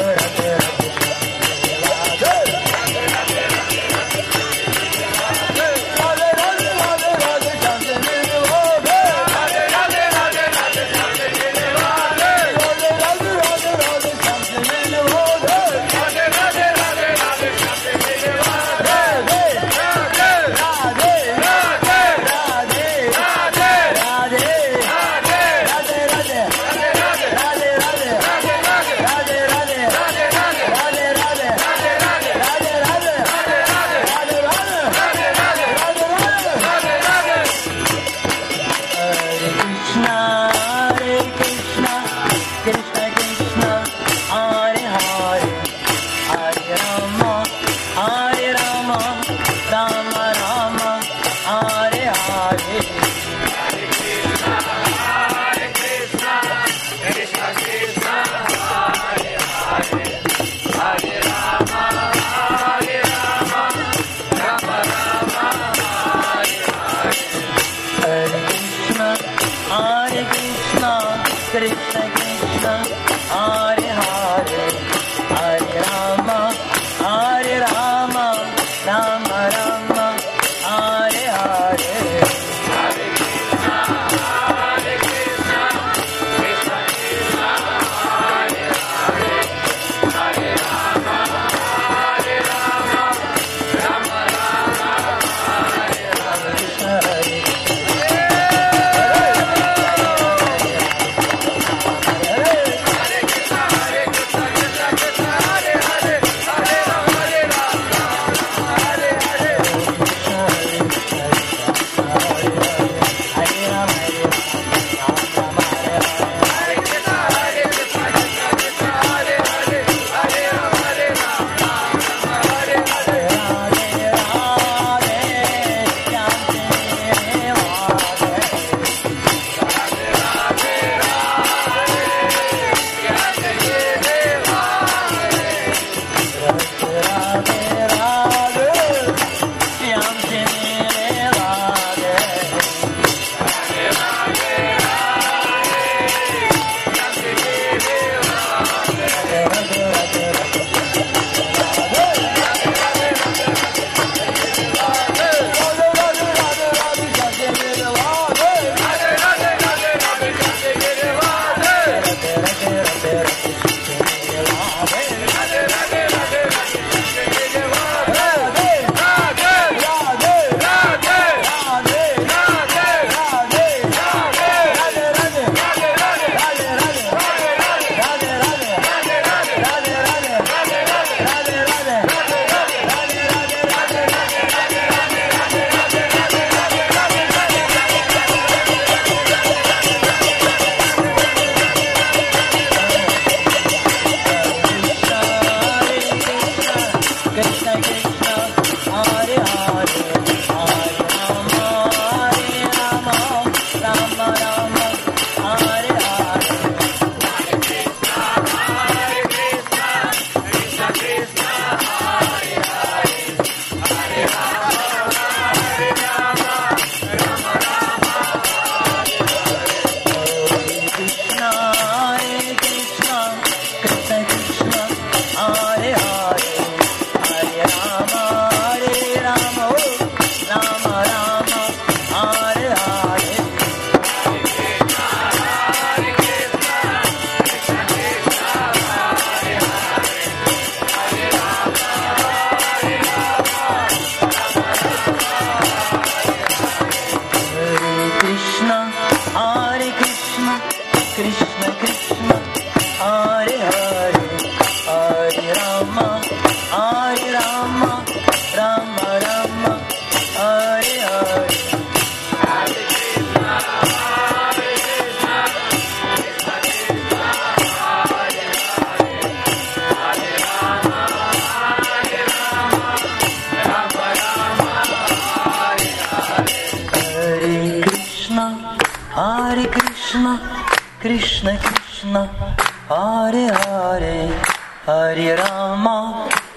Hare Hare Hare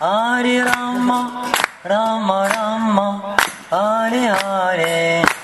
Hare Rama, Rama Rama, Hare Hare.